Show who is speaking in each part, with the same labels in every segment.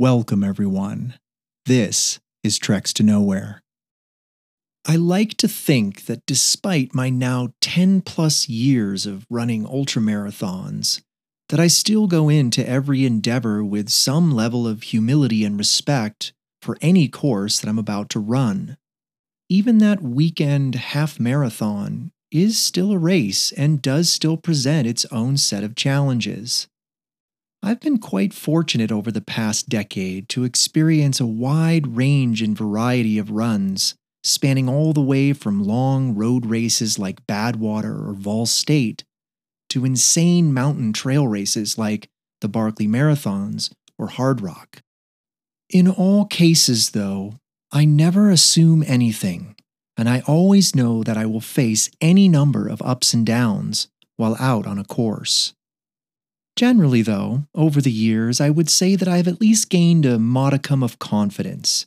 Speaker 1: Welcome, everyone. This is Treks to Nowhere. I like to think that despite my now 10 plus years of running ultramarathons, that I still go into every endeavor with some level of humility and respect for any course that I'm about to run. Even that weekend half marathon is still a race and does still present its own set of challenges. I've been quite fortunate over the past decade to experience a wide range and variety of runs, spanning all the way from long road races like Badwater or Vol State to insane mountain trail races like the Barkley Marathons or Hardrock. In all cases, though, I never assume anything, and I always know that I will face any number of ups and downs while out on a course. Generally, though, over the years, I would say that I have at least gained a modicum of confidence.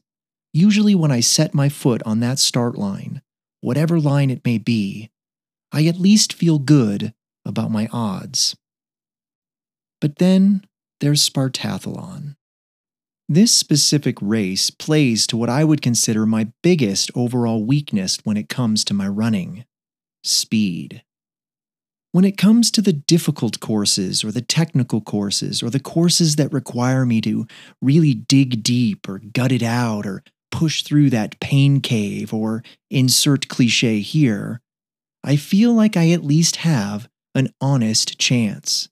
Speaker 1: Usually, when I set my foot on that start line, whatever line it may be, I at least feel good about my odds. But then there's Spartathlon. This specific race plays to what I would consider my biggest overall weakness when it comes to my running speed. When it comes to the difficult courses or the technical courses or the courses that require me to really dig deep or gut it out or push through that pain cave or insert cliche here, I feel like I at least have an honest chance.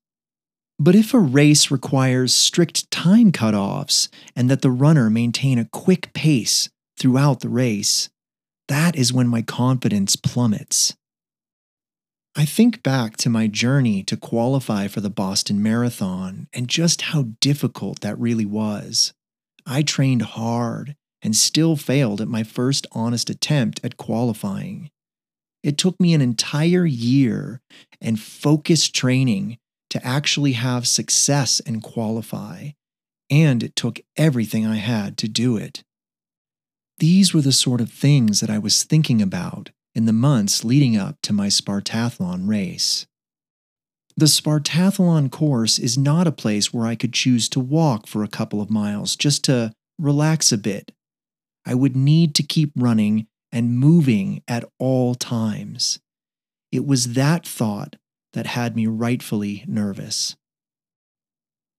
Speaker 1: But if a race requires strict time cutoffs and that the runner maintain a quick pace throughout the race, that is when my confidence plummets. I think back to my journey to qualify for the Boston Marathon and just how difficult that really was. I trained hard and still failed at my first honest attempt at qualifying. It took me an entire year and focused training to actually have success and qualify, and it took everything I had to do it. These were the sort of things that I was thinking about in the months leading up to my Spartathlon race. The Spartathlon course is not a place where I could choose to walk for a couple of miles just to relax a bit. I would need to keep running and moving at all times. It was that thought that had me rightfully nervous.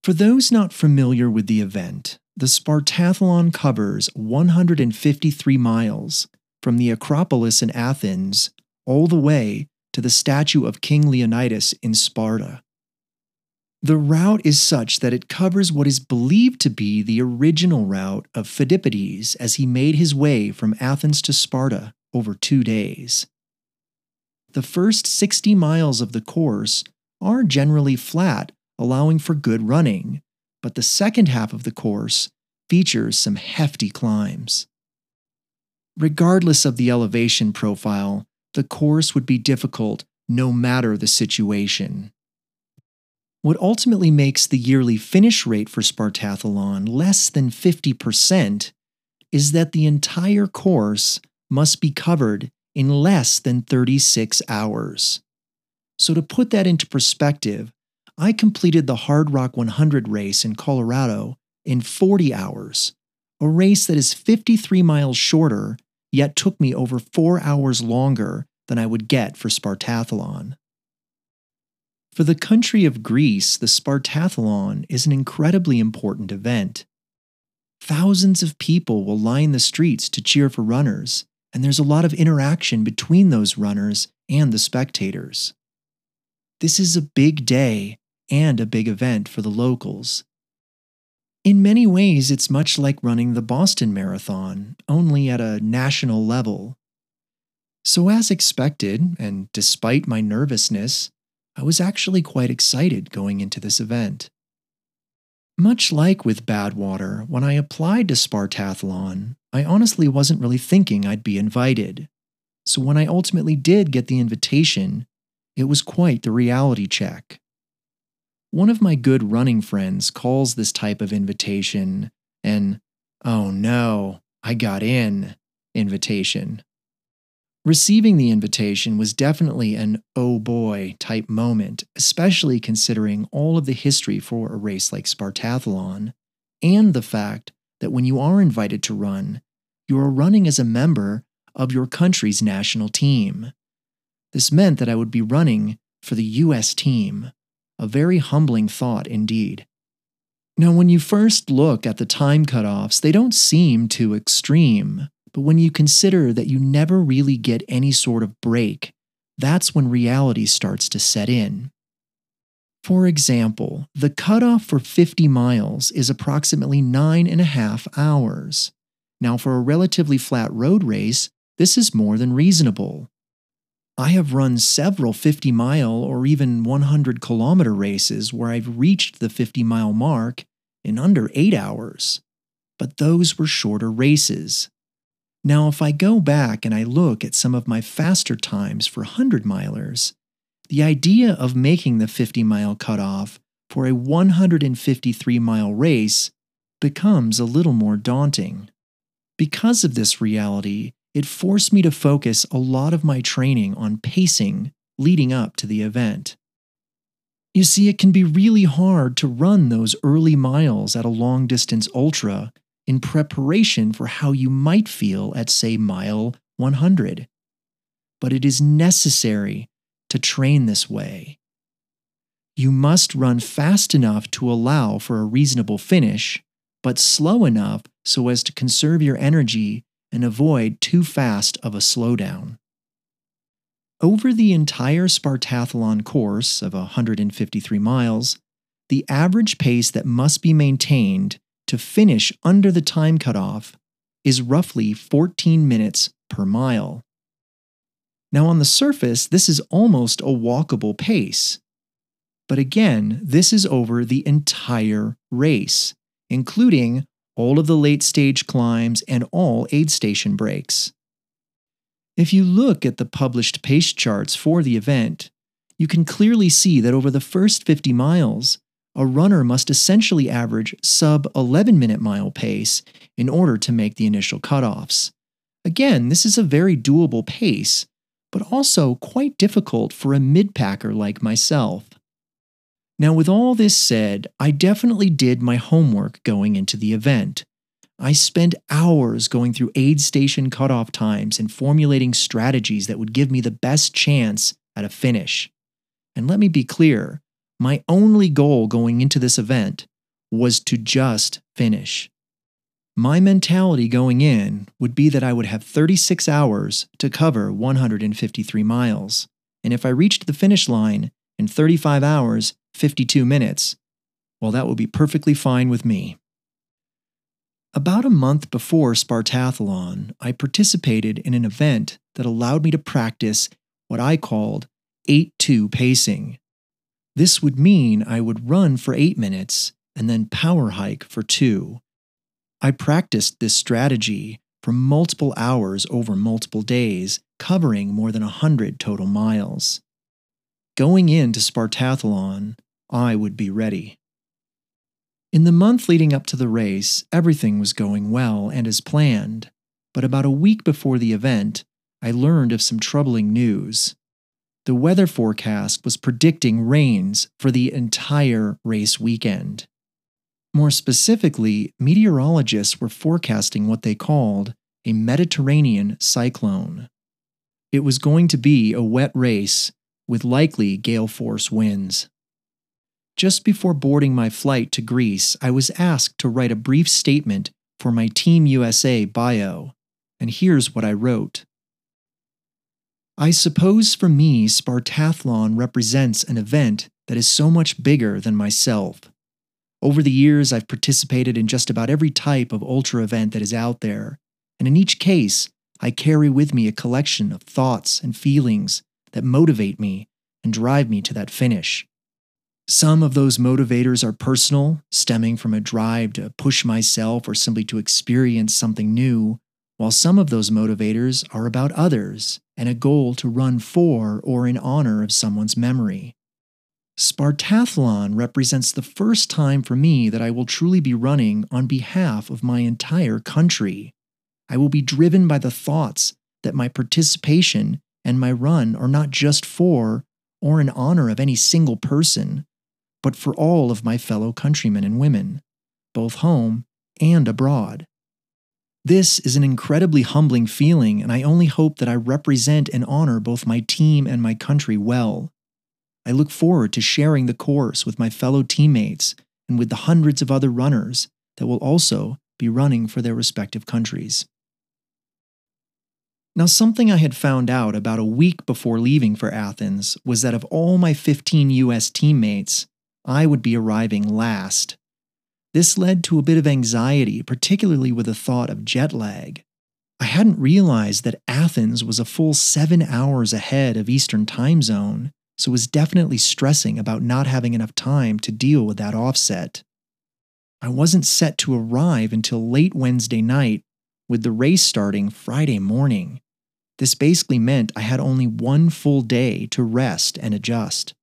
Speaker 1: For those not familiar with the event, the Spartathlon covers 153 miles from the Acropolis in Athens all the way to the statue of King Leonidas in Sparta. The route is such that it covers what is believed to be the original route of Phidippides as he made his way from Athens to Sparta over two days. The first 60 miles of the course are generally flat, allowing for good running, but the second half of the course features some hefty climbs. Regardless of the elevation profile, the course would be difficult no matter the situation. What ultimately makes the yearly finish rate for Spartathlon less than 50% is that the entire course must be covered in less than 36 hours. So, to put that into perspective, I completed the Hardrock 100 race in Colorado in 40 hours, a race that is 53 miles shorter, yet took me over four hours longer than I would get for Spartathlon. For the country of Greece, the Spartathlon is an incredibly important event. Thousands of people will line the streets to cheer for runners, and there's a lot of interaction between those runners and the spectators. This is a big day and a big event for the locals, in many ways, it's much like running the Boston Marathon, only at a national level. So, as expected, and despite my nervousness, I was actually quite excited going into this event. Much like with Badwater, when I applied to Spartathlon, I honestly wasn't really thinking I'd be invited. So when I ultimately did get the invitation, it was quite the reality check. One of my good running friends calls this type of invitation an, oh no, I got in invitation. Receiving the invitation was definitely an oh boy type moment, especially considering all of the history for a race like Spartathlon. and the fact that when you are invited to run, you are running as a member of your country's national team. This meant that I would be running for the US team, a very humbling thought indeed. Now, when you first look at the time cutoffs, they don't seem too extreme, but when you consider that you never really get any sort of break, that's when reality starts to set in. For example, the cutoff for 50 miles is approximately nine and a half hours. Now, for a relatively flat road race, this is more than reasonable. I have run several 50 mile or even 100 kilometer races where I've reached the 50 mile mark in under 8 hours, but those were shorter races. Now, if I go back and I look at some of my faster times for 100 milers, the idea of making the 50 mile cutoff for a 153 mile race becomes a little more daunting. Because of this reality, it forced me to focus a lot of my training on pacing leading up to the event. You see, it can be really hard to run those early miles at a long distance ultra in preparation for how you might feel at, say, mile 100. But it is necessary to train this way. You must run fast enough to allow for a reasonable finish, but slow enough so as to conserve your energy and avoid too fast of a slowdown. Over the entire Spartathlon course of 153 miles, the average pace that must be maintained to finish under the time cutoff is roughly 14 minutes per mile. Now, on the surface, this is almost a walkable pace. But again, this is over the entire race, including all of the late stage climbs, and all aid station breaks. If you look at the published pace charts for the event, you can clearly see that over the first 50 miles, a runner must essentially average sub 11 minute mile pace in order to make the initial cutoffs. Again, this is a very doable pace, but also quite difficult for a mid packer like myself. Now, with all this said, I definitely did my homework going into the event. I spent hours going through aid station cutoff times and formulating strategies that would give me the best chance at a finish. And let me be clear my only goal going into this event was to just finish. My mentality going in would be that I would have 36 hours to cover 153 miles. And if I reached the finish line in 35 hours, 52 minutes, well, that will be perfectly fine with me. About a month before Spartathlon, I participated in an event that allowed me to practice what I called 8 2 pacing. This would mean I would run for 8 minutes and then power hike for 2. I practiced this strategy for multiple hours over multiple days, covering more than 100 total miles. Going into Spartathlon, I would be ready. In the month leading up to the race, everything was going well and as planned, but about a week before the event, I learned of some troubling news. The weather forecast was predicting rains for the entire race weekend. More specifically, meteorologists were forecasting what they called a Mediterranean cyclone. It was going to be a wet race with likely gale force winds. Just before boarding my flight to Greece, I was asked to write a brief statement for my Team USA bio, and here's what I wrote. I suppose for me, Spartathlon represents an event that is so much bigger than myself. Over the years, I've participated in just about every type of ultra event that is out there, and in each case, I carry with me a collection of thoughts and feelings that motivate me and drive me to that finish. Some of those motivators are personal, stemming from a drive to push myself or simply to experience something new, while some of those motivators are about others and a goal to run for or in honor of someone's memory. Spartathlon represents the first time for me that I will truly be running on behalf of my entire country. I will be driven by the thoughts that my participation and my run are not just for or in honor of any single person, but for all of my fellow countrymen and women. both home and abroad. This is an incredibly humbling feeling, and I only hope that I represent and honor both my team and my country well. I look forward to sharing the course with my fellow teammates and with the hundreds of other runners that will also be running for their respective countries. Now, something I had found out about a week before leaving for Athens was that of all my 15 US teammates, I would be arriving last. This led to a bit of anxiety, particularly with the thought of jet lag. I hadn't realized that Athens was a full seven hours ahead of Eastern time zone, so was definitely stressing about not having enough time to deal with that offset. I wasn't set to arrive until late Wednesday night, with the race starting Friday morning. This basically meant I had only one full day to rest and adjust.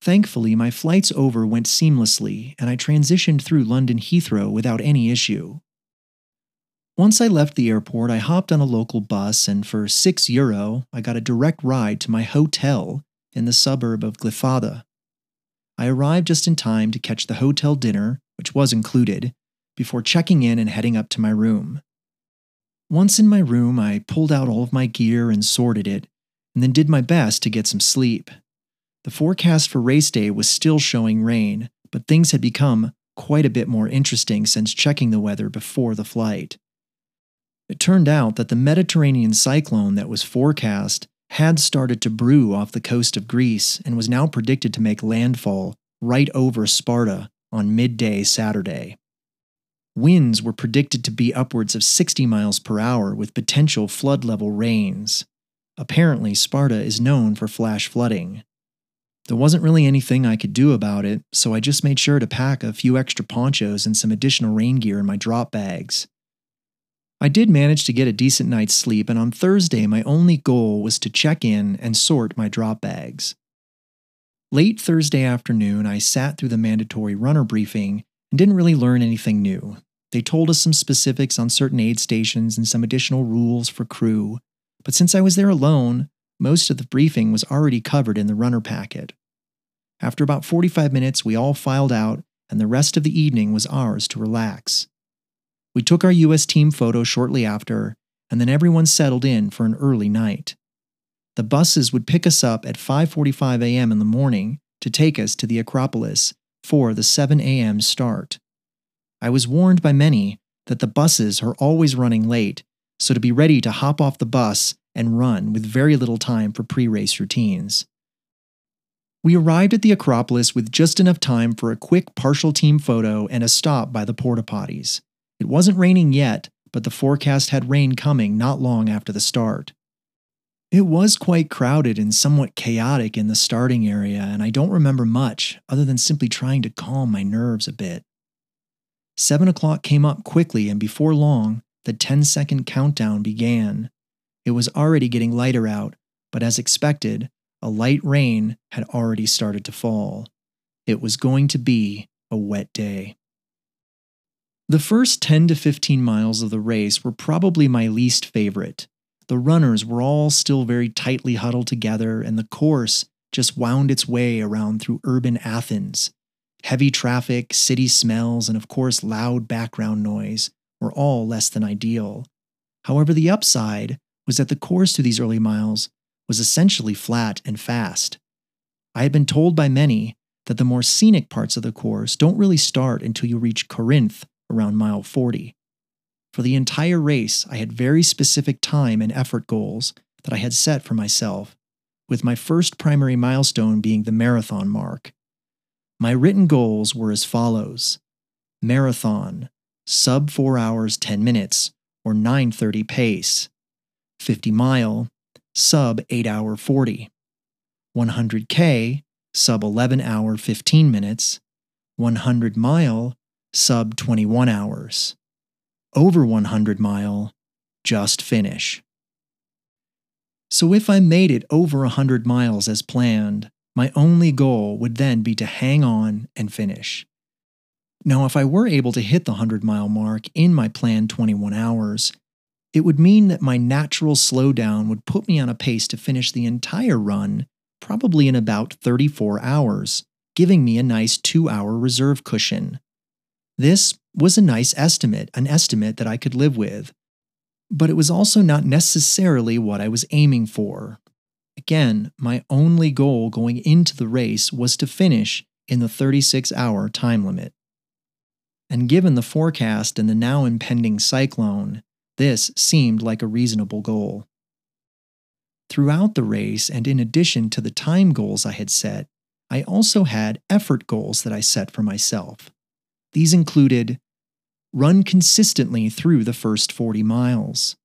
Speaker 1: Thankfully, my flights over went seamlessly, and I transitioned through London Heathrow without any issue. Once I left the airport, I hopped on a local bus, and for 6 euro, I got a direct ride to my hotel in the suburb of Glyfada. I arrived just in time to catch the hotel dinner, which was included, before checking in and heading up to my room. Once in my room, I pulled out all of my gear and sorted it, and then did my best to get some sleep. The forecast for race day was still showing rain, but things had become quite a bit more interesting since checking the weather before the flight. It turned out that the Mediterranean cyclone that was forecast had started to brew off the coast of Greece and was now predicted to make landfall right over Sparta on midday Saturday. Winds were predicted to be upwards of 60 miles per hour with potential flood level rains. Apparently, Sparta is known for flash flooding. There wasn't really anything I could do about it, so I just made sure to pack a few extra ponchos and some additional rain gear in my drop bags. I did manage to get a decent night's sleep, and on Thursday, my only goal was to check in and sort my drop bags. Late Thursday afternoon, I sat through the mandatory runner briefing and didn't really learn anything new. They told us some specifics on certain aid stations and some additional rules for crew, but since I was there alone, most of the briefing was already covered in the runner packet. After about 45 minutes, we all filed out, and the rest of the evening was ours to relax. We took our US team photo shortly after, and then everyone settled in for an early night. The buses would pick us up at 5:45 a.m. in the morning to take us to the Acropolis for the 7 a.m. start. I was warned by many that the buses are always running late, so to be ready to hop off the bus and run with very little time for pre race routines. We arrived at the Acropolis with just enough time for a quick partial team photo and a stop by the porta potties. It wasn't raining yet, but the forecast had rain coming not long after the start. It was quite crowded and somewhat chaotic in the starting area, and I don't remember much other than simply trying to calm my nerves a bit. Seven o'clock came up quickly, and before long, the 10 second countdown began. It was already getting lighter out, but as expected, a light rain had already started to fall. It was going to be a wet day. The first 10 to 15 miles of the race were probably my least favorite. The runners were all still very tightly huddled together, and the course just wound its way around through urban Athens. Heavy traffic, city smells, and of course loud background noise were all less than ideal. However, the upside was that the course to these early miles was essentially flat and fast. I had been told by many that the more scenic parts of the course don't really start until you reach Corinth around mile 40. For the entire race, I had very specific time and effort goals that I had set for myself, with my first primary milestone being the marathon mark. My written goals were as follows Marathon, sub 4 hours 10 minutes, or 930 pace. 50 mile, sub 8 hour 40. 100K, sub 11 hour 15 minutes. 100 mile, sub 21 hours. Over 100 mile, just finish. So if I made it over 100 miles as planned, my only goal would then be to hang on and finish. Now, if I were able to hit the 100 mile mark in my planned 21 hours, it would mean that my natural slowdown would put me on a pace to finish the entire run probably in about 34 hours, giving me a nice two hour reserve cushion. This was a nice estimate, an estimate that I could live with, but it was also not necessarily what I was aiming for. Again, my only goal going into the race was to finish in the 36 hour time limit. And given the forecast and the now impending cyclone, this seemed like a reasonable goal. Throughout the race, and in addition to the time goals I had set, I also had effort goals that I set for myself. These included run consistently through the first 40 miles.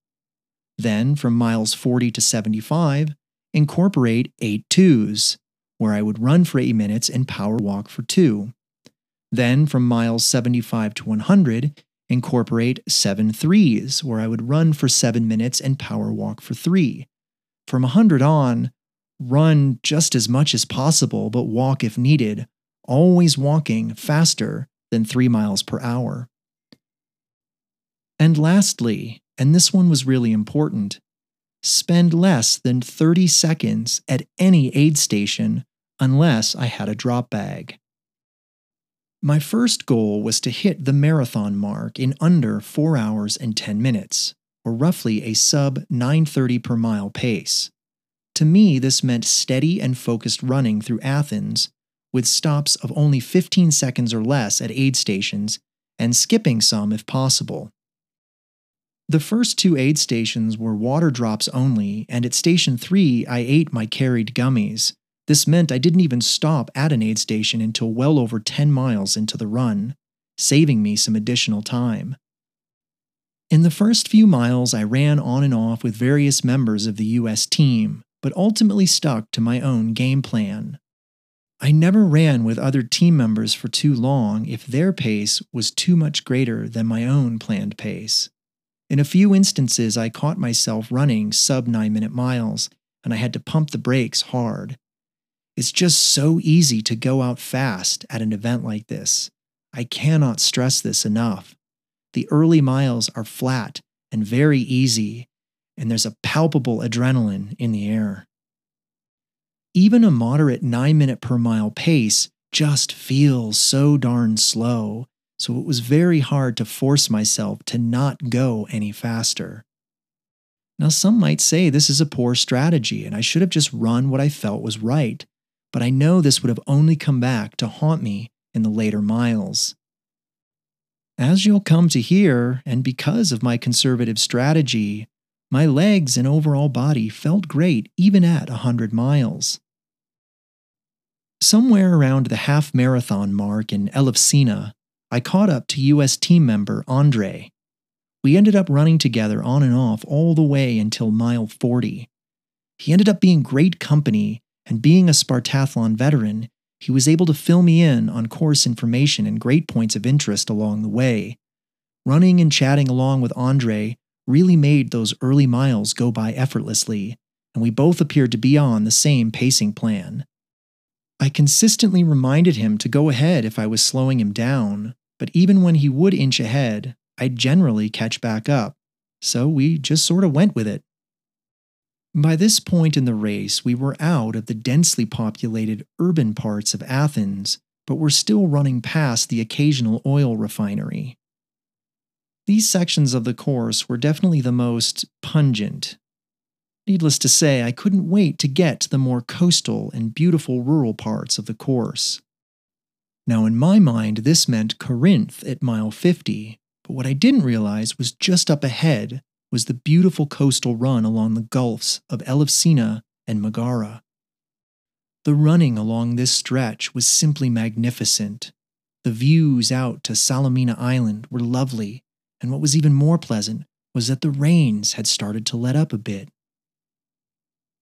Speaker 1: Then, from miles 40 to 75, incorporate eight twos, where I would run for 8 minutes and power walk for 2. Then, from miles 75 to 100, incorporate seven threes, where I would run for 7 minutes and power walk for 3. From 100 on, run just as much as possible, but walk if needed, always walking faster than 3 miles per hour. And lastly, and this one was really important, spend less than 30 seconds at any aid station unless I had a drop bag. My first goal was to hit the marathon mark in under 4 hours and 10 minutes, or roughly a sub 930 per mile pace. To me, this meant steady and focused running through Athens, with stops of only 15 seconds or less at aid stations, and skipping some if possible. The first two aid stations were water drops only, and at Station 3, I ate my carried gummies. This meant I didn't even stop at an aid station until well over 10 miles into the run, saving me some additional time. In the first few miles, I ran on and off with various members of the US team, but ultimately stuck to my own game plan. I never ran with other team members for too long if their pace was too much greater than my own planned pace. In a few instances, I caught myself running sub 9 minute miles, and I had to pump the brakes hard. It's just so easy to go out fast at an event like this. I cannot stress this enough. The early miles are flat and very easy, and there's a palpable adrenaline in the air. Even a moderate 9 minute per mile pace just feels so darn slow so it was very hard to force myself to not go any faster. Now, some might say this is a poor strategy and I should have just run what I felt was right, but I know this would have only come back to haunt me in the later miles. As you'll come to hear, and because of my conservative strategy, my legs and overall body felt great even at 100 miles. Somewhere around the half marathon mark in Elefsina, I caught up to US team member Andre. We ended up running together on and off all the way until mile 40. He ended up being great company, and being a Spartathlon veteran, he was able to fill me in on course information and great points of interest along the way. Running and chatting along with Andre really made those early miles go by effortlessly, and we both appeared to be on the same pacing plan. I consistently reminded him to go ahead if I was slowing him down, but even when he would inch ahead, I'd generally catch back up, so we just sort of went with it. By this point in the race, we were out of the densely populated urban parts of Athens, but were still running past the occasional oil refinery. These sections of the course were definitely the most pungent. Needless to say, I couldn't wait to get to the more coastal and beautiful rural parts of the course. Now, in my mind, this meant Corinth at mile 50, but what I didn't realize was just up ahead was the beautiful coastal run along the gulfs of Elefsina and Megara. The running along this stretch was simply magnificent. The views out to Salamina Island were lovely, and what was even more pleasant was that the rains had started to let up a bit.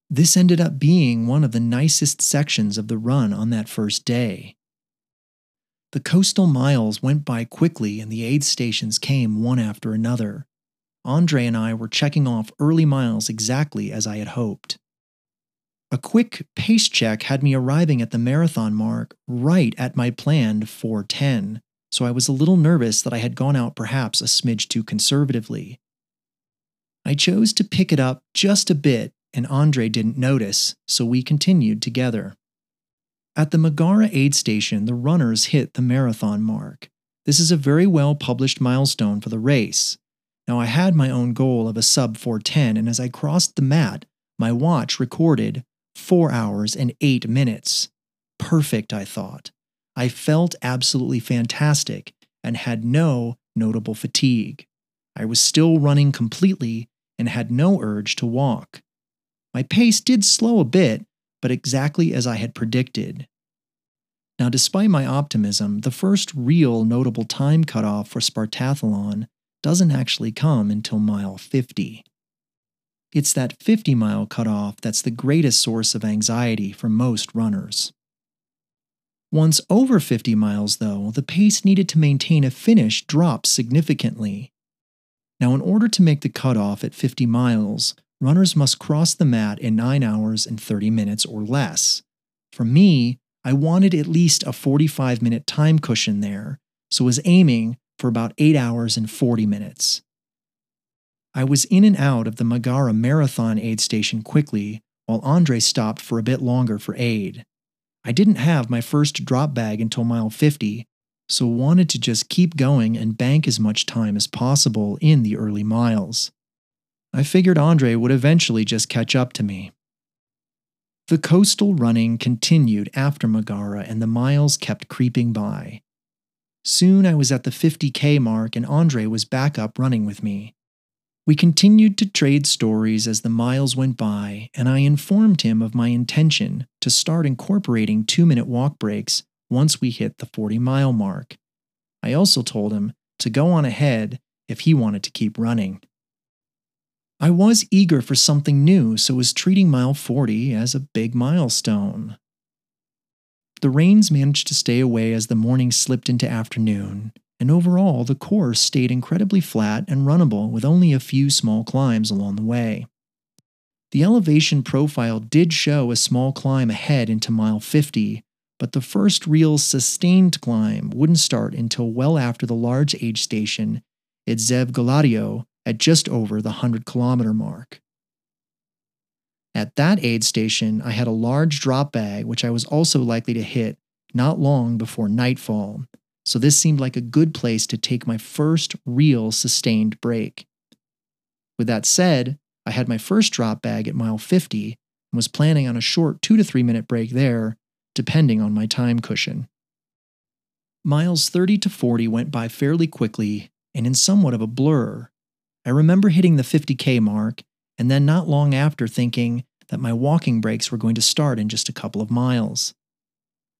Speaker 1: This ended up being one of the nicest sections of the run on that first day. The coastal miles went by quickly and the aid stations came one after another. Andre and I were checking off early miles exactly as I had hoped. A quick pace check had me arriving at the marathon mark right at my planned 410, so I was a little nervous that I had gone out perhaps a smidge too conservatively. I chose to pick it up just a bit, and Andre didn't notice, so we continued together. At the Megara aid station, the runners hit the marathon mark. This is a very well published milestone for the race. Now, I had my own goal of a sub 410, and as I crossed the mat, my watch recorded 4 hours and 8 minutes. Perfect, I thought. I felt absolutely fantastic and had no notable fatigue. I was still running completely and had no urge to walk. My pace did slow a bit, but exactly as I had predicted. Now, despite my optimism, the first real notable time cutoff for Spartathlon doesn't actually come until mile 50. It's that 50 mile cutoff that's the greatest source of anxiety for most runners. Once over 50 miles, though, the pace needed to maintain a finish drops significantly. Now, in order to make the cutoff at 50 miles, runners must cross the mat in 9 hours and 30 minutes or less. For me, I wanted at least a 45 minute time cushion there, so was aiming for about 8 hours and 40 minutes. I was in and out of the Megara Marathon aid station quickly, while Andre stopped for a bit longer for aid. I didn't have my first drop bag until mile 50, so wanted to just keep going and bank as much time as possible in the early miles. I figured Andre would eventually just catch up to me. The coastal running continued after Megara and the miles kept creeping by. Soon I was at the 50k mark and Andre was back up running with me. We continued to trade stories as the miles went by, and I informed him of my intention to start incorporating two minute walk breaks once we hit the 40 mile mark. I also told him to go on ahead if he wanted to keep running. I was eager for something new, so was treating mile 40 as a big milestone. The rains managed to stay away as the morning slipped into afternoon, and overall the course stayed incredibly flat and runnable with only a few small climbs along the way. The elevation profile did show a small climb ahead into mile 50, but the first real sustained climb wouldn't start until well after the large aid station at Zevgolatio at just over the 100 kilometer mark. At that aid station, I had a large drop bag, which I was also likely to hit not long before nightfall, so this seemed like a good place to take my first real sustained break. With that said, I had my first drop bag at mile 50 and was planning on a short 2 to 3 minute break there, depending on my time cushion. Miles 30 to 40 went by fairly quickly and in somewhat of a blur. I remember hitting the 50k mark and then not long after thinking that my walking breaks were going to start in just a couple of miles.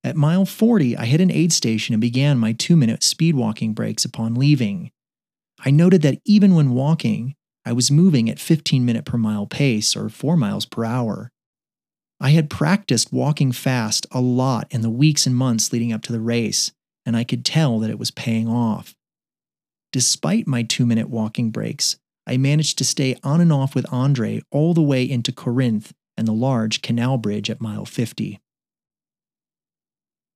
Speaker 1: At mile 40, I hit an aid station and began my two minute speed walking breaks upon leaving. I noted that even when walking, I was moving at 15 minute per mile pace or 4 miles per hour. I had practiced walking fast a lot in the weeks and months leading up to the race, and I could tell that it was paying off. Despite my two minute walking breaks, I managed to stay on and off with Andre all the way into Corinth and the large canal bridge at mile 50.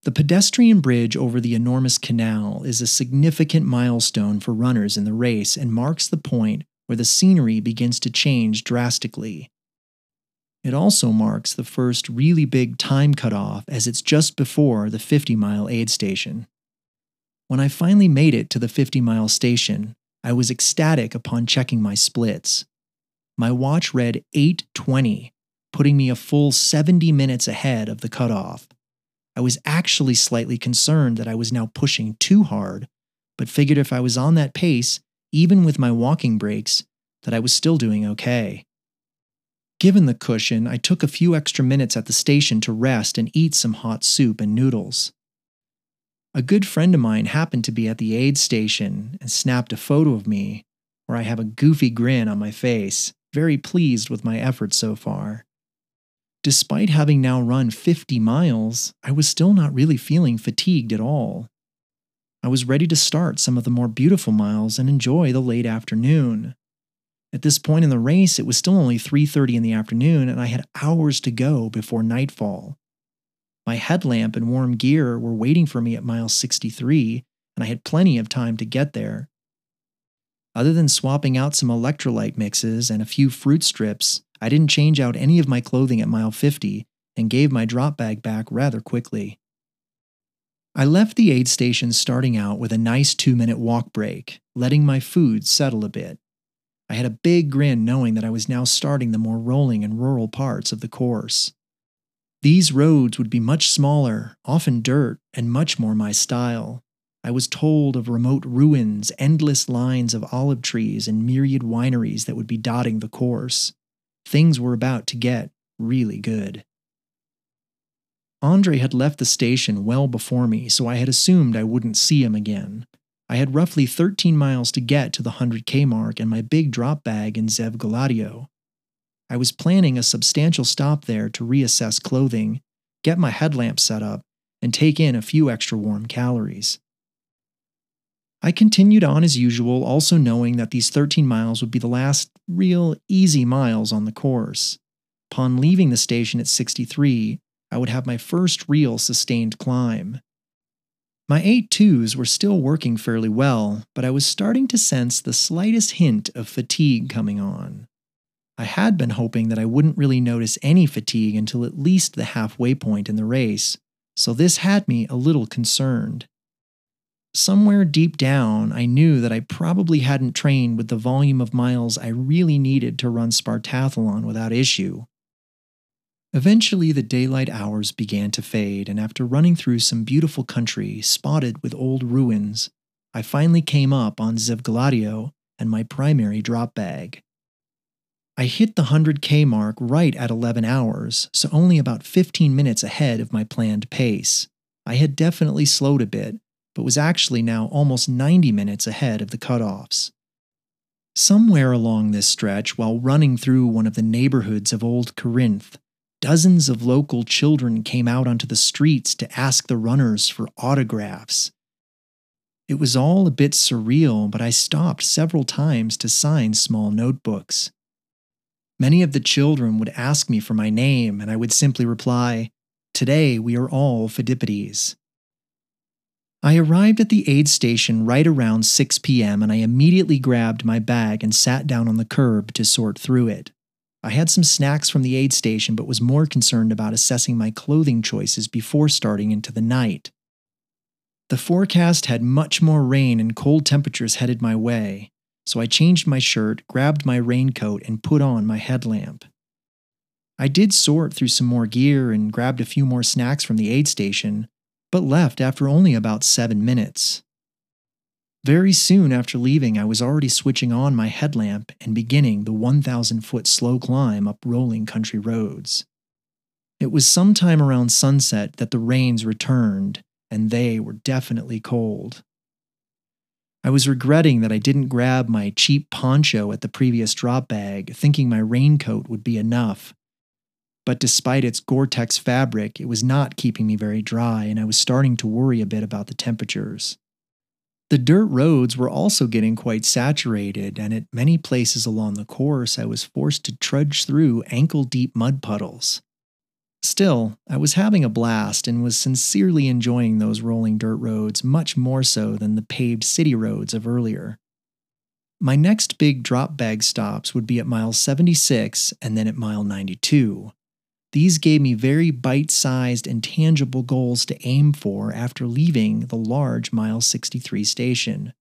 Speaker 1: The pedestrian bridge over the enormous canal is a significant milestone for runners in the race and marks the point where the scenery begins to change drastically. It also marks the first really big time cutoff as it's just before the 50 mile aid station. When I finally made it to the 50 mile station, I was ecstatic upon checking my splits. My watch read 820, putting me a full 70 minutes ahead of the cutoff. I was actually slightly concerned that I was now pushing too hard, but figured if I was on that pace, even with my walking breaks, that I was still doing okay. Given the cushion, I took a few extra minutes at the station to rest and eat some hot soup and noodles. A good friend of mine happened to be at the aid station and snapped a photo of me, where I have a goofy grin on my face, very pleased with my efforts so far. Despite having now run 50 miles, I was still not really feeling fatigued at all. I was ready to start some of the more beautiful miles and enjoy the late afternoon. At this point in the race, it was still only 3:30 in the afternoon and I had hours to go before nightfall. My headlamp and warm gear were waiting for me at mile 63, and I had plenty of time to get there. Other than swapping out some electrolyte mixes and a few fruit strips, I didn't change out any of my clothing at mile 50 and gave my drop bag back rather quickly. I left the aid station starting out with a nice two minute walk break, letting my food settle a bit. I had a big grin knowing that I was now starting the more rolling and rural parts of the course. These roads would be much smaller, often dirt, and much more my style. I was told of remote ruins, endless lines of olive trees, and myriad wineries that would be dotting the course. Things were about to get really good. Andre had left the station well before me, so I had assumed I wouldn't see him again. I had roughly 13 miles to get to the 100k mark and my big drop bag in Zevgolatio. I was planning a substantial stop there to reassess clothing, get my headlamp set up, and take in a few extra warm calories. I continued on as usual, also knowing that these 13 miles would be the last real easy miles on the course. Upon leaving the station at 63, I would have my first real sustained climb. My 8.2s were still working fairly well, but I was starting to sense the slightest hint of fatigue coming on. I had been hoping that I wouldn't really notice any fatigue until at least the halfway point in the race, so this had me a little concerned. Somewhere deep down, I knew that I probably hadn't trained with the volume of miles I really needed to run Spartathlon without issue, Eventually, the daylight hours began to fade, and after running through some beautiful country spotted with old ruins, I finally came up on Zevgolatio and my primary drop bag. I hit the 100k mark right at 11 hours, so only about 15 minutes ahead of my planned pace. I had definitely slowed a bit, but was actually now almost 90 minutes ahead of the cutoffs. Somewhere along this stretch, while running through one of the neighborhoods of Old Corinth, Dozens of local children came out onto the streets to ask the runners for autographs. It was all a bit surreal, but I stopped several times to sign small notebooks. Many of the children would ask me for my name, and I would simply reply, Today we are all Phidippides. I arrived at the aid station right around 6 p.m., and I immediately grabbed my bag and sat down on the curb to sort through it. I had some snacks from the aid station, but was more concerned about assessing my clothing choices before starting into the night. The forecast had much more rain and cold temperatures headed my way, so I changed my shirt, grabbed my raincoat, and put on my headlamp. I did sort through some more gear and grabbed a few more snacks from the aid station, but left after only about seven minutes. Very soon after leaving, I was already switching on my headlamp and beginning the 1,000 foot slow climb up rolling country roads. It was sometime around sunset that the rains returned, and they were definitely cold. I was regretting that I didn't grab my cheap poncho at the previous drop bag, thinking my raincoat would be enough. But despite its Gore Tex fabric, it was not keeping me very dry, and I was starting to worry a bit about the temperatures. The dirt roads were also getting quite saturated, and at many places along the course, I was forced to trudge through ankle deep mud puddles. Still, I was having a blast and was sincerely enjoying those rolling dirt roads much more so than the paved city roads of earlier. My next big drop bag stops would be at mile 76 and then at mile 92. These gave me very bite sized and tangible goals to aim for after leaving the large Mile 63 station.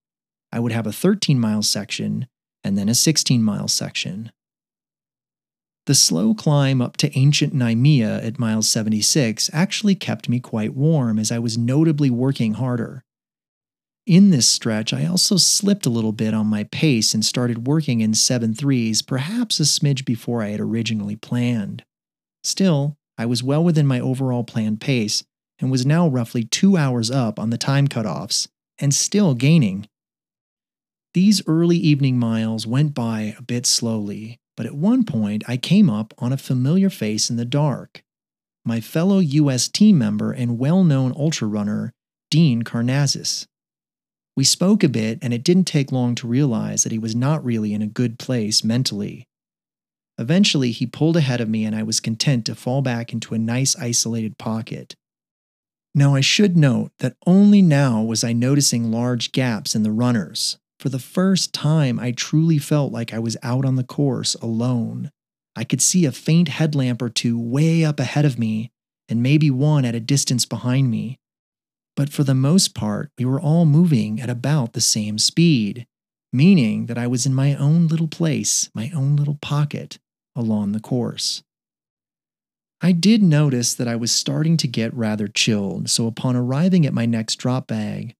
Speaker 1: I would have a 13 mile section and then a 16 mile section. The slow climb up to ancient Nemea at mile 76 actually kept me quite warm as I was notably working harder. In this stretch, I also slipped a little bit on my pace and started working in 7 threes, perhaps a smidge before I had originally planned. Still, I was well within my overall planned pace and was now roughly two hours up on the time cutoffs and still gaining. These early evening miles went by a bit slowly, but at one point I came up on a familiar face in the dark. My fellow US team member and well known ultra runner, Dean Karnazes. We spoke a bit, and it didn't take long to realize that he was not really in a good place mentally. Eventually, he pulled ahead of me, and I was content to fall back into a nice isolated pocket. Now, I should note that only now was I noticing large gaps in the runners. For the first time, I truly felt like I was out on the course alone. I could see a faint headlamp or two way up ahead of me, and maybe one at a distance behind me. But for the most part, we were all moving at about the same speed, meaning that I was in my own little place, my own little pocket along the course. I did notice that I was starting to get rather chilled, so upon arriving at my next drop bag,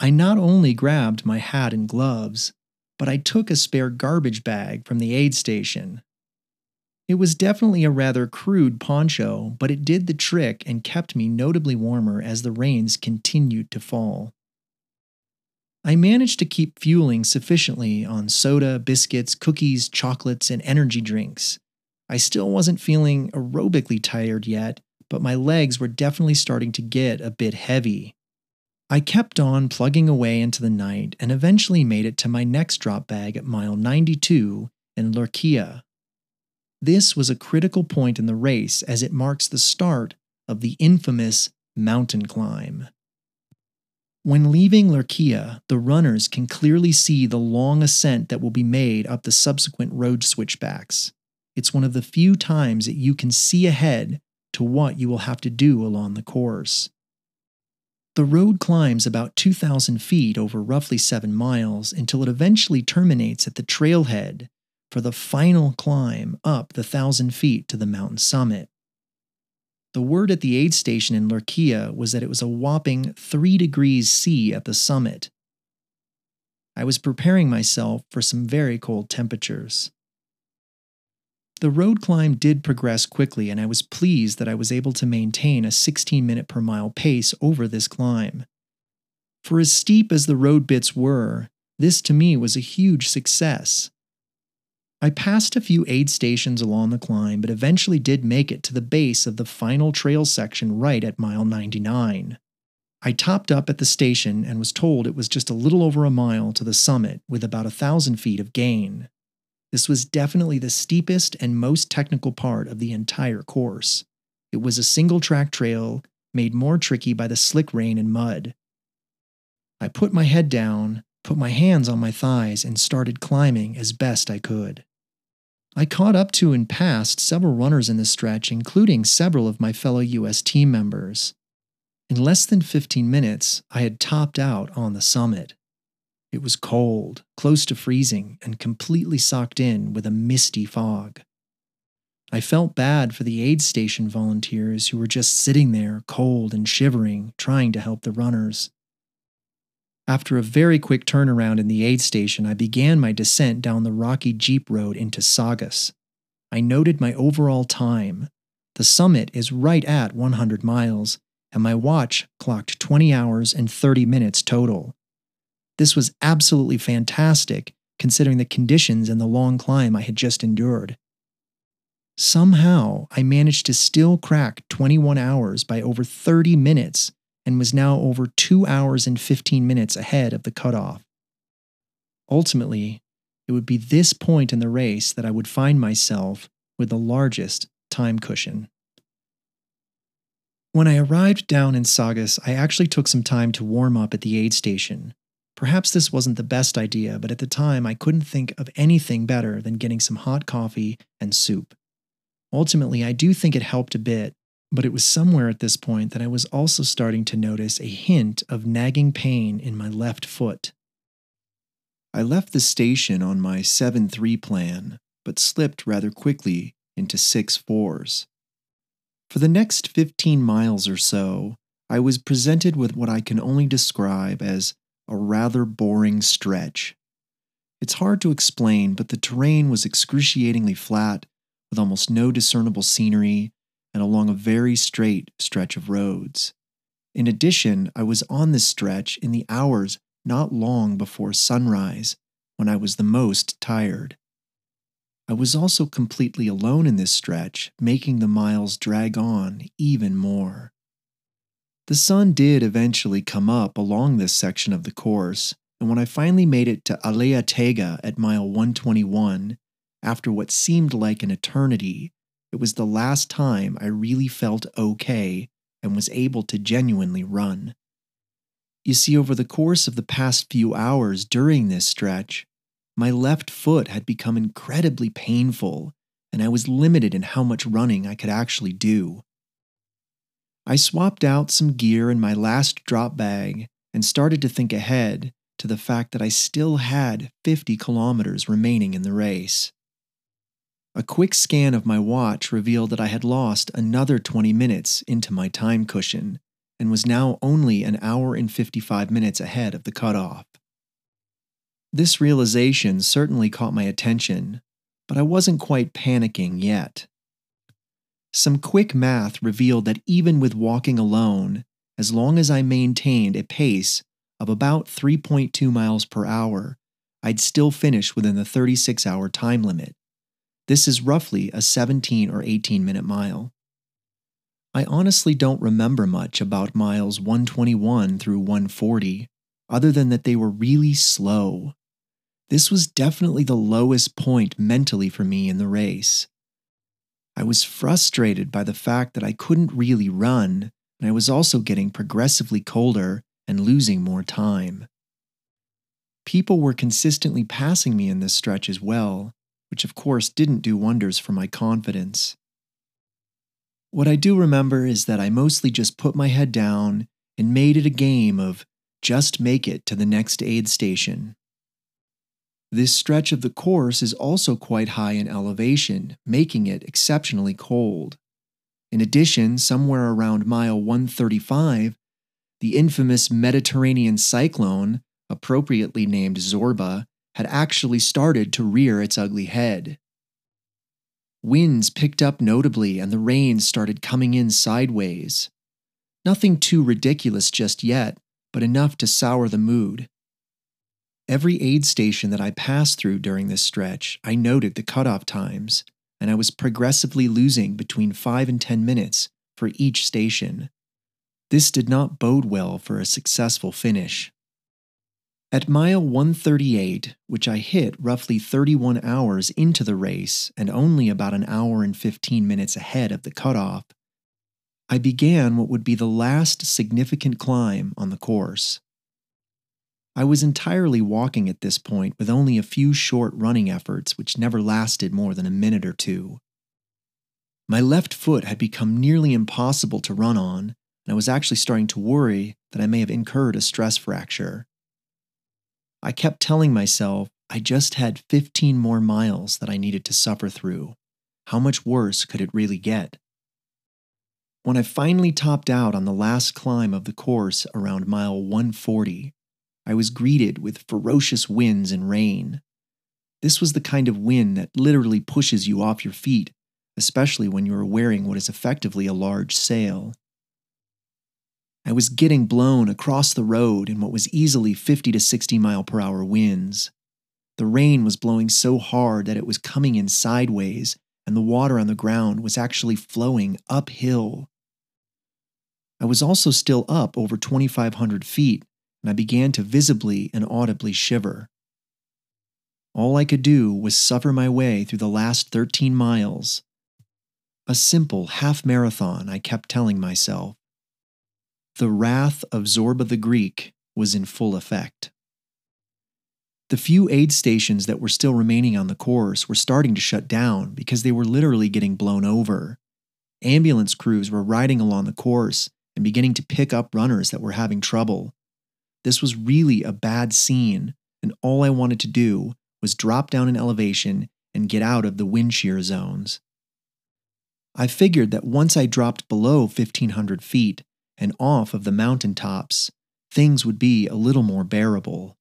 Speaker 1: I not only grabbed my hat and gloves, but I took a spare garbage bag from the aid station. It was definitely a rather crude poncho, but it did the trick and kept me notably warmer as the rains continued to fall. I managed to keep fueling sufficiently on soda, biscuits, cookies, chocolates, and energy drinks, I still wasn't feeling aerobically tired yet, but my legs were definitely starting to get a bit heavy. I kept on plugging away into the night and eventually made it to my next drop bag at mile 92 in Lyrkia. This was a critical point in the race as it marks the start of the infamous mountain climb. When leaving Lyrkia, the runners can clearly see the long ascent that will be made up the subsequent road switchbacks. It's one of the few times that you can see ahead to what you will have to do along the course. The road climbs about 2,000 feet over roughly 7 miles until it eventually terminates at the trailhead for the final climb up the 1,000 feet to the mountain summit. The word at the aid station in Lyrkia was that it was a whopping 3 degrees C at the summit. I was preparing myself for some very cold temperatures. The road climb did progress quickly, and I was pleased that I was able to maintain a 16 minute per mile pace over this climb. For as steep as the road bits were, this to me was a huge success. I passed a few aid stations along the climb, but eventually did make it to the base of the final trail section right at mile 99. I topped up at the station and was told it was just a little over a mile to the summit with about a thousand feet of gain. This was definitely the steepest and most technical part of the entire course. It was a single track trail made more tricky by the slick rain and mud. I put my head down, put my hands on my thighs, and started climbing as best I could. I caught up to and passed several runners in the stretch, including several of my fellow US team members. In less than 15 minutes, I had topped out on the summit. It was cold, close to freezing, and completely socked in with a misty fog. I felt bad for the aid station volunteers who were just sitting there, cold and shivering, trying to help the runners. After a very quick turnaround in the aid station, I began my descent down the rocky Jeep road into Sangas. I noted my overall time. The summit is right at 100 miles, and my watch clocked 20 hours and 30 minutes total. This was absolutely fantastic, considering the conditions and the long climb I had just endured. Somehow, I managed to still crack 21 hours by over 30 minutes and was now over 2 hours and 15 minutes ahead of the cutoff. Ultimately, it would be this point in the race that I would find myself with the largest time cushion. When I arrived down in Sangas, I actually took some time to warm up at the aid station, Perhaps this wasn't the best idea, but at the time I couldn't think of anything better than getting some hot coffee and soup. Ultimately, I do think it helped a bit, but it was somewhere at this point that I was also starting to notice a hint of nagging pain in my left foot. I left the station on my 7 3 plan, but slipped rather quickly into 6 4s. For the next 15 miles or so, I was presented with what I can only describe as a rather boring stretch. It's hard to explain, but the terrain was excruciatingly flat, with almost no discernible scenery, and along a very straight stretch of roads. In addition, I was on this stretch in the hours not long before sunrise, when I was the most tired. I was also completely alone in this stretch, making the miles drag on even more. The sun did eventually come up along this section of the course, and when I finally made it to Alea-Tegea at mile 121, after what seemed like an eternity, it was the last time I really felt okay and was able to genuinely run. You see, over the course of the past few hours during this stretch, my left foot had become incredibly painful, and I was limited in how much running I could actually do. I swapped out some gear in my last drop bag and started to think ahead to the fact that I still had 50 kilometers remaining in the race. A quick scan of my watch revealed that I had lost another 20 minutes into my time cushion and was now only an hour and 55 minutes ahead of the cutoff. This realization certainly caught my attention, but I wasn't quite panicking yet. Some quick math revealed that even with walking alone, as long as I maintained a pace of about 3.2 miles per hour, I'd still finish within the 36 hour time limit. This is roughly a 17 or 18 minute mile. I honestly don't remember much about miles 121 through 140, other than that they were really slow. This was definitely the lowest point mentally for me in the race. I was frustrated by the fact that I couldn't really run, and I was also getting progressively colder and losing more time. People were consistently passing me in this stretch as well, which of course didn't do wonders for my confidence. What I do remember is that I mostly just put my head down and made it a game of just make it to the next aid station. This stretch of the course is also quite high in elevation, making it exceptionally cold. In addition, somewhere around mile 135, the infamous Mediterranean cyclone, appropriately named Zorba, had actually started to rear its ugly head. Winds picked up notably and the rain started coming in sideways. Nothing too ridiculous just yet, but enough to sour the mood. Every aid station that I passed through during this stretch, I noted the cutoff times, and I was progressively losing between 5 and 10 minutes for each station. This did not bode well for a successful finish. At mile 138, which I hit roughly 31 hours into the race and only about an hour and 15 minutes ahead of the cutoff, I began what would be the last significant climb on the course. I was entirely walking at this point with only a few short running efforts which never lasted more than a minute or two. My left foot had become nearly impossible to run on, and I was actually starting to worry that I may have incurred a stress fracture. I kept telling myself I just had 15 more miles that I needed to suffer through. How much worse could it really get? When I finally topped out on the last climb of the course around mile 140, I was greeted with ferocious winds and rain. This was the kind of wind that literally pushes you off your feet, especially when you are wearing what is effectively a large sail. I was getting blown across the road in what was easily 50 to 60 mile per hour winds. The rain was blowing so hard that it was coming in sideways, and the water on the ground was actually flowing uphill. I was also still up over 2,500 feet, and I began to visibly and audibly shiver. All I could do was suffer my way through the last 13 miles. A simple half marathon, I kept telling myself. The wrath of Zorba the Greek was in full effect. The few aid stations that were still remaining on the course were starting to shut down because they were literally getting blown over. Ambulance crews were riding along the course and beginning to pick up runners that were having trouble. This was really a bad scene, and all I wanted to do was drop down in elevation and get out of the wind shear zones. I figured that once I dropped below 1500 feet, and off of the mountain tops, things would be a little more bearable.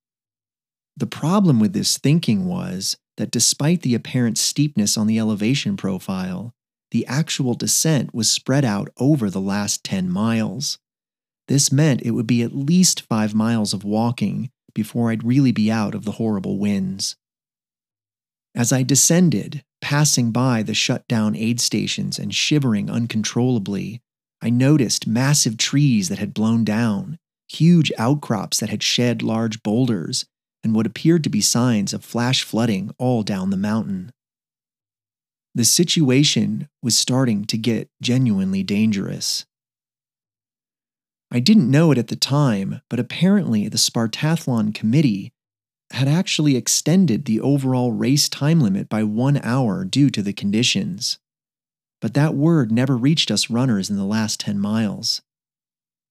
Speaker 1: The problem with this thinking was that despite the apparent steepness on the elevation profile, the actual descent was spread out over the last 10 miles. This meant it would be at least five miles of walking before I'd really be out of the horrible winds. As I descended, passing by the shut down aid stations and shivering uncontrollably, I noticed massive trees that had blown down, huge outcrops that had shed large boulders, and what appeared to be signs of flash flooding all down the mountain. The situation was starting to get genuinely dangerous. I didn't know it at the time, but apparently the Spartathlon committee had actually extended the overall race time limit by one hour due to the conditions. but that word never reached us runners in the last 10 miles.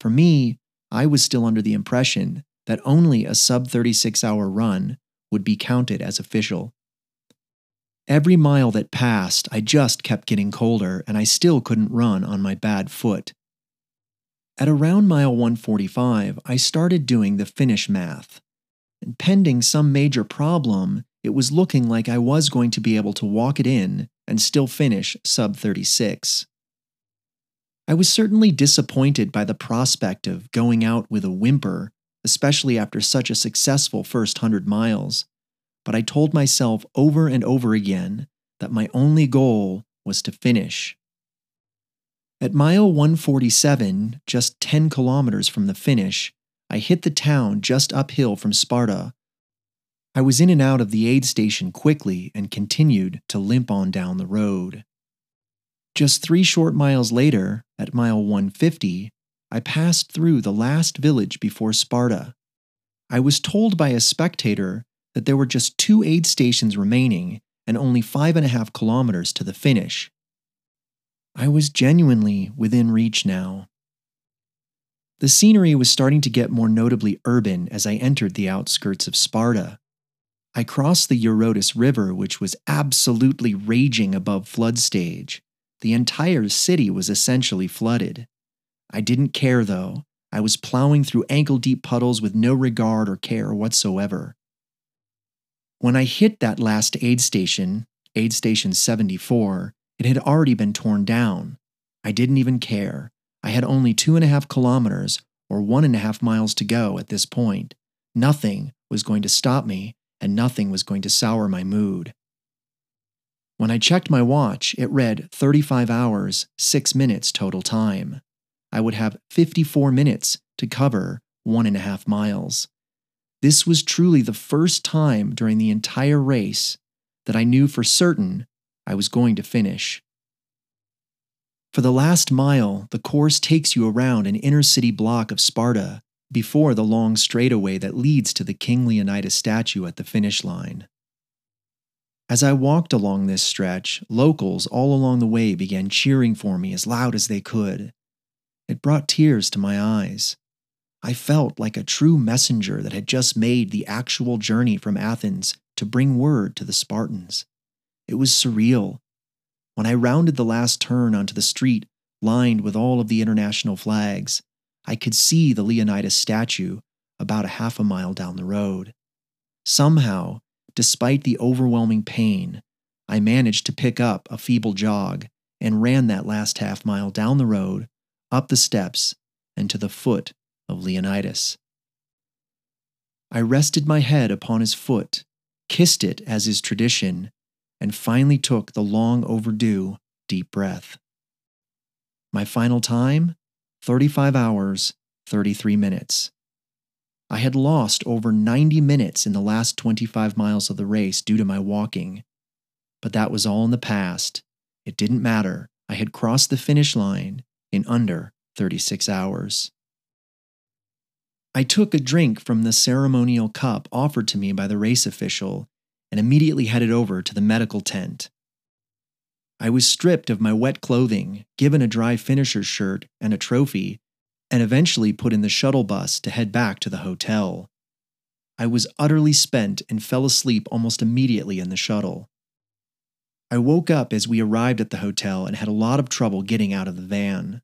Speaker 1: For me, I was still under the impression that only a sub 36 hour run would be counted as official. Every mile that passed, I just kept getting colder and I still couldn't run on my bad foot. At around mile 145, I started doing the finish math. And pending some major problem, it was looking like I was going to be able to walk it in and still finish sub 36. I was certainly disappointed by the prospect of going out with a whimper, especially after such a successful first 100 miles, but I told myself over and over again that my only goal was to finish. At mile 147, just 10 kilometers from the finish, I hit the town just uphill from Sparta. I was in and out of the aid station quickly and continued to limp on down the road. Just three short miles later, at mile 150, I passed through the last village before Sparta. I was told by a spectator that there were just two aid stations remaining and only five and a half kilometers to the finish. I was genuinely within reach now. The scenery was starting to get more notably urban as I entered the outskirts of Sparta. I crossed the Eurotas River, which was absolutely raging above flood stage. The entire city was essentially flooded. I didn't care, though. I was plowing through ankle deep puddles with no regard or care whatsoever. When I hit that last aid station, aid station 74, it had already been torn down. I didn't even care. I had only two and a half kilometers or one and a half miles to go at this point. Nothing was going to stop me, and nothing was going to sour my mood. When I checked my watch, it read 35 hours, 6 minutes total time. I would have 54 minutes to cover one and a half miles. This was truly the first time during the entire race that I knew for certain I was going to finish. For the last mile, the course takes you around an inner city block of Sparta before the long straightaway that leads to the King Leonidas statue at the finish line. As I walked along this stretch, locals all along the way began cheering for me as loud as they could. It brought tears to my eyes. I felt like a true messenger that had just made the actual journey from Athens to bring word to the Spartans. It was surreal. When I rounded the last turn onto the street lined with all of the international flags, I could see the Leonidas statue about a half a mile down the road. Somehow, despite the overwhelming pain, I managed to pick up a feeble jog and ran that last half mile down the road, up the steps, and to the foot of Leonidas. I rested my head upon his foot, kissed it as is tradition, and finally took the long overdue deep breath. My final time 35 hours, 33 minutes. I had lost over 90 minutes in the last 25 miles of the race due to my walking. But that was all in the past. It didn't matter. I had crossed the finish line in under 36 hours. I took a drink from the ceremonial cup offered to me by the race official and immediately headed over to the medical tent. I was stripped of my wet clothing, given a dry finisher's shirt and a trophy, and eventually put in the shuttle bus to head back to the hotel. I was utterly spent and fell asleep almost immediately in the shuttle. I woke up as we arrived at the hotel and had a lot of trouble getting out of the van.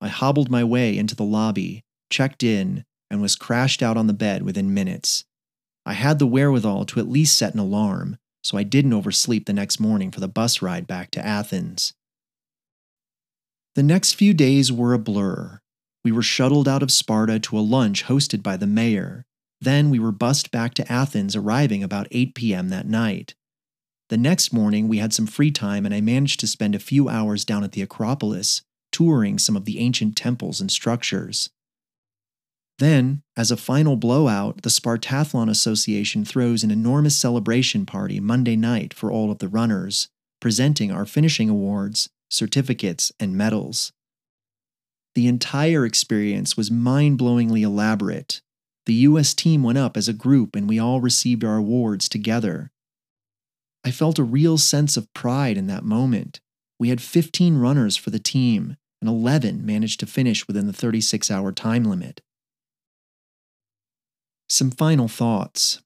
Speaker 1: I hobbled my way into the lobby, checked in, and was crashed out on the bed within minutes. I had the wherewithal to at least set an alarm, so I didn't oversleep the next morning for the bus ride back to Athens. The next few days were a blur. We were shuttled out of Sparta to a lunch hosted by the mayor. Then we were bussed back to Athens, arriving about 8 p.m. that night. The next morning, we had some free time, and I managed to spend a few hours down at the Acropolis, touring some of the ancient temples and structures. Then, as a final blowout, the Spartathlon Association throws an enormous celebration party Monday night for all of the runners, presenting our finishing awards, certificates, and medals. The entire experience was mind blowingly elaborate. The US team went up as a group and we all received our awards together. I felt a real sense of pride in that moment. We had 15 runners for the team, and 11 managed to finish within the 36 hour time limit. Some final thoughts.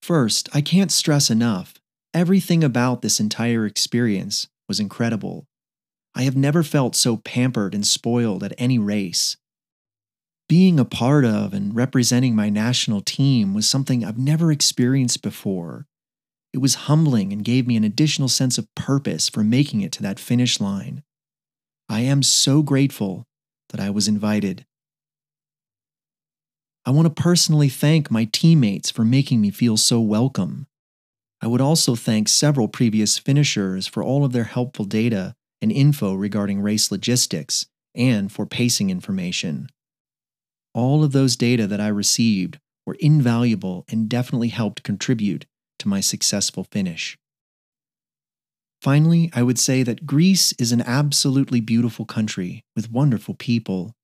Speaker 1: First, I can't stress enough everything about this entire experience was incredible. I have never felt so pampered and spoiled at any race. Being a part of and representing my national team was something I've never experienced before. It was humbling and gave me an additional sense of purpose for making it to that finish line. I am so grateful that I was invited. I want to personally thank my teammates for making me feel so welcome. I would also thank several previous finishers for all of their helpful data and info regarding race logistics and for pacing information. All of those data that I received were invaluable and definitely helped contribute to my successful finish. Finally, I would say that Greece is an absolutely beautiful country with wonderful people.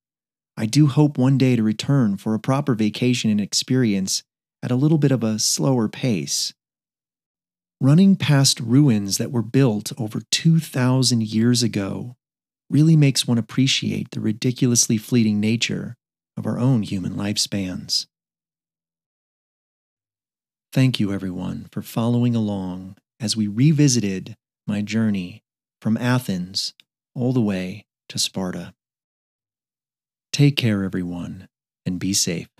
Speaker 1: I do hope one day to return for a proper vacation and experience at a little bit of a slower pace. Running past ruins that were built over 2,000 years ago really makes one appreciate the ridiculously fleeting nature of our own human lifespans. Thank you, everyone, for following along as we revisited my journey from Athens all the way to Sparta. Take care, everyone, and be safe.